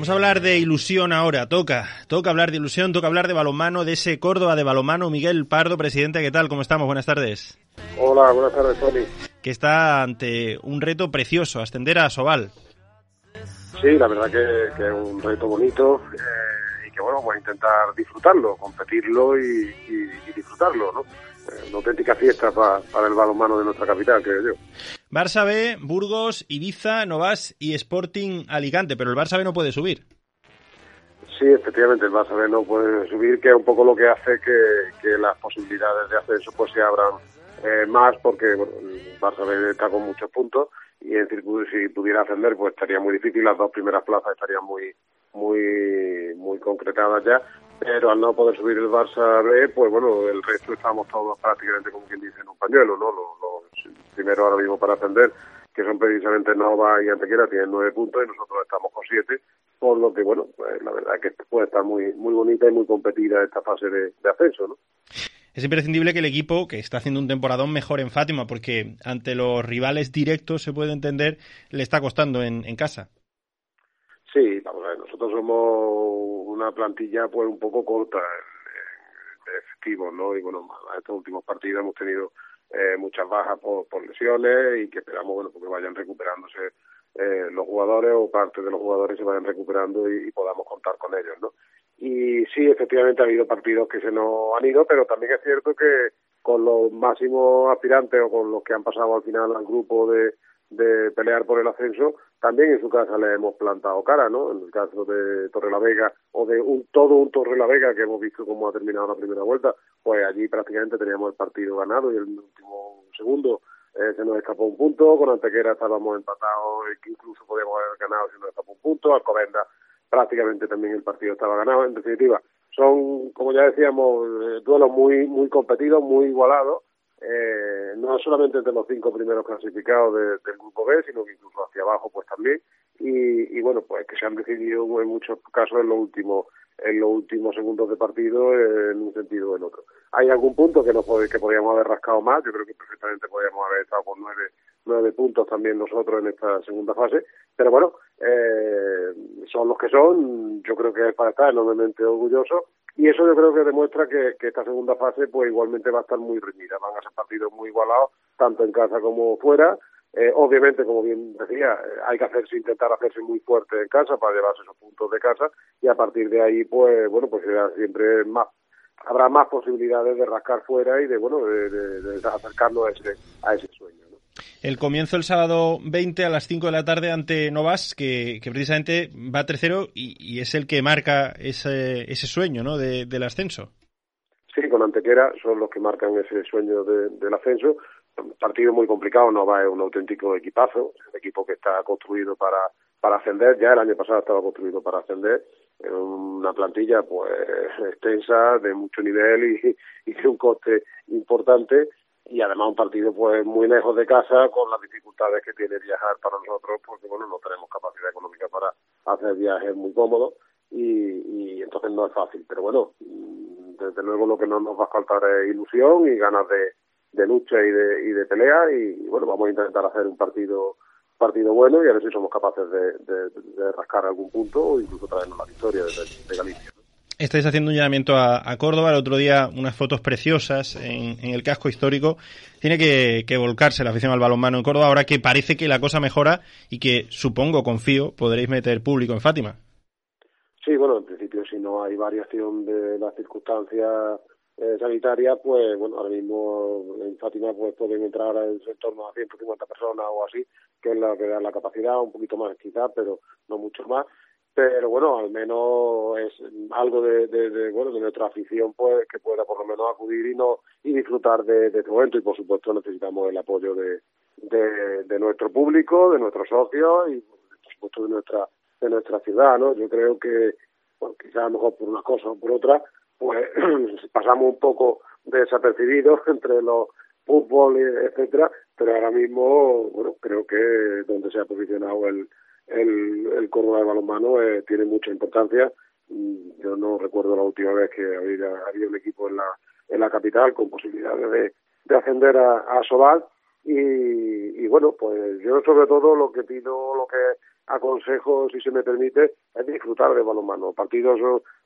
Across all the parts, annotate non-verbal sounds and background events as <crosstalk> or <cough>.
Vamos a hablar de ilusión ahora, toca, toca hablar de ilusión, toca hablar de balonmano, de ese Córdoba de balonmano. Miguel Pardo, presidente, ¿qué tal? ¿Cómo estamos? Buenas tardes. Hola, buenas tardes, Tony. Que está ante un reto precioso, ascender a Sobal. Sí, la verdad que, es un reto bonito eh, y que bueno, vamos a intentar disfrutarlo, competirlo y, disfrutarlo, ¿no? Eh, una auténtica fiesta para el balonmano de nuestra capital, creo yo. Barça B, Burgos, Ibiza, Novas y Sporting Alicante, pero el Barça B no puede subir. Sí, efectivamente, el Barça B no puede subir, que es un poco lo que hace que, las posibilidades de ascenso pues se abran eh, más, porque bueno, el Barça B está con muchos puntos y en si pudiera ascender pues estaría muy difícil, las dos primeras plazas estarían muy muy muy concretadas ya, pero al no poder subir el Barça B, pues bueno, el resto estamos todos prácticamente como quien dice en un pañuelo, ¿no? Los, primeros ahora mismo para ascender, que son precisamente Nova y Antequera, tienen nueve puntos y nosotros estamos con siete, por lo que bueno, pues la verdad es que puede estar muy muy bonita y muy competida esta fase de, de ascenso, ¿no? es imprescindible que el equipo, que está haciendo un temporadón, mejor en Fátima, porque ante los rivales directos, se puede entender, le está costando en, casa. Sí, vamos a ver, nosotros somos una plantilla pues un poco corta de efectivos, ¿no? Y bueno, en estos últimos partidos hemos tenido eh, muchas bajas por, lesiones y que esperamos, bueno, porque vayan recuperándose eh, los jugadores o parte de los jugadores se vayan recuperando y podamos contar con ellos, ¿no? Y sí, efectivamente ha habido partidos que se nos han ido, pero también es cierto que con los máximos aspirantes o con los que han pasado al final al grupo de, de pelear por el ascenso, también en su casa le hemos plantado cara, ¿no? En el caso de Torre la Vega o de un todo un Torre la Vega que hemos visto cómo ha terminado la primera vuelta, pues allí prácticamente teníamos el partido ganado y el último segundo eh, se nos escapó un punto, con Antequera estábamos empatados, que incluso podíamos haber ganado si nos escapó un punto, Alcobenda prácticamente también el partido estaba ganado. En definitiva, son, como ya decíamos, eh, duelos muy muy competidos, muy igualados, eh, no solamente entre los cinco primeros clasificados del grupo B, sino que incluso hacia abajo pues también. Y, y, bueno, pues que se han decidido en muchos casos en los últimos en los últimos segundos de partido en un sentido o en otro. Hay algún punto que no que podríamos haber rascado más, yo creo que perfectamente podríamos haber estado con nueve nueve puntos también nosotros en esta segunda fase, pero bueno, son yo creo que es para estar enormemente orgulloso y eso yo creo que demuestra que, esta segunda fase pues igualmente va a estar muy reñida, van a ser partidos muy igualados, tanto en casa como fuera, eh, obviamente, como bien decía, eh, hay que hacerse, intentar hacerse muy fuerte en casa para llevarse esos puntos de casa y a partir de ahí, pues bueno, pues será siempre más, habrá más posibilidades de rascar fuera y de bueno, de, de acercarnos a ese, a ese sueño el comienzo el sábado 20 a las 5 de la tarde ante Novas, que, precisamente va tercero y, y, es el que marca ese, ese sueño ¿no? del ascenso. Sí, con Antequera son los que marcan ese sueño del ascenso. Partido muy complicado, Novas es un auténtico equipazo, un equipo que está construido para, ascender, ya el año pasado estaba construido para ascender, es una plantilla pues extensa, de mucho nivel y, y de un coste importante y además un partido pues muy lejos de casa con las dificultades que tiene viajar para nosotros porque bueno no tenemos capacidad económica para hacer viajes muy cómodos y, entonces no es fácil. Pero bueno desde luego lo que no nos va a faltar es ilusión y ganas de, de lucha y de, y de pelea y, bueno vamos a intentar hacer un partido partido bueno y a ver si somos capaces de, de, rascar algún punto o incluso traernos la victoria de, de Galicia estáis haciendo un llamamiento a, Córdoba. El otro día unas fotos preciosas en, el casco histórico. Tiene que, volcarse la afición al balonmano en Córdoba ahora que parece que la cosa mejora y que supongo, confío, podréis meter público en Fátima. Sí, bueno, en principio si no hay variación de las circunstancias eh, sanitarias, pues bueno, ahora mismo en Fátima pues pueden entrar en torno a 150 personas o así, que es la que da la capacidad, un poquito más quizás, pero no mucho más pero bueno, al menos es algo de, de, bueno de nuestra afición pues que pueda por lo menos acudir y no y disfrutar de, este momento y por supuesto necesitamos el apoyo de, de, nuestro público, de nuestros socios y por supuesto de nuestra de nuestra ciudad, ¿no? Yo creo que bueno, quizás a lo mejor por una cosa o por otra, pues <clears throat> pasamos un poco desapercibidos <laughs> entre los fútbol, etcétera, pero ahora mismo, bueno, creo que donde se ha posicionado el el, el Córdoba de balonmano eh, tiene mucha importancia. Mm, yo no recuerdo la última vez que había, había un equipo en la, en la capital con posibilidades de, de ascender a, a Sobal. Y, y, bueno, pues yo sobre todo lo que pido, lo que aconsejo, si se me permite, es disfrutar de balonmano. Partidos,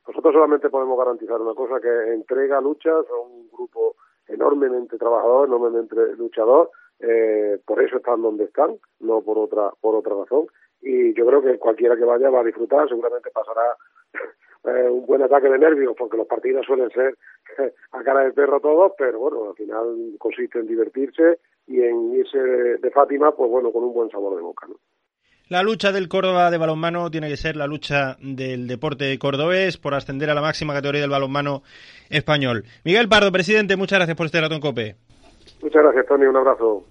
nosotros solamente podemos garantizar una cosa, que entrega luchas a un grupo enormemente trabajador, enormemente luchador, eh, por eso están donde están, no por otra, por otra razón. Y yo creo que cualquiera que vaya va a disfrutar, seguramente pasará <laughs> eh, un buen ataque de nervios, porque los partidos suelen ser <laughs> a cara de perro todos, pero bueno, al final consiste en divertirse y en irse de, Fátima, pues bueno, con un buen sabor de boca, ¿no? La lucha del Córdoba de balonmano tiene que ser la lucha del deporte cordobés por ascender a la máxima categoría del balonmano español. Miguel Pardo, presidente, muchas gracias por este rato en COPE. Muchas gracias, Tony. Un abrazo.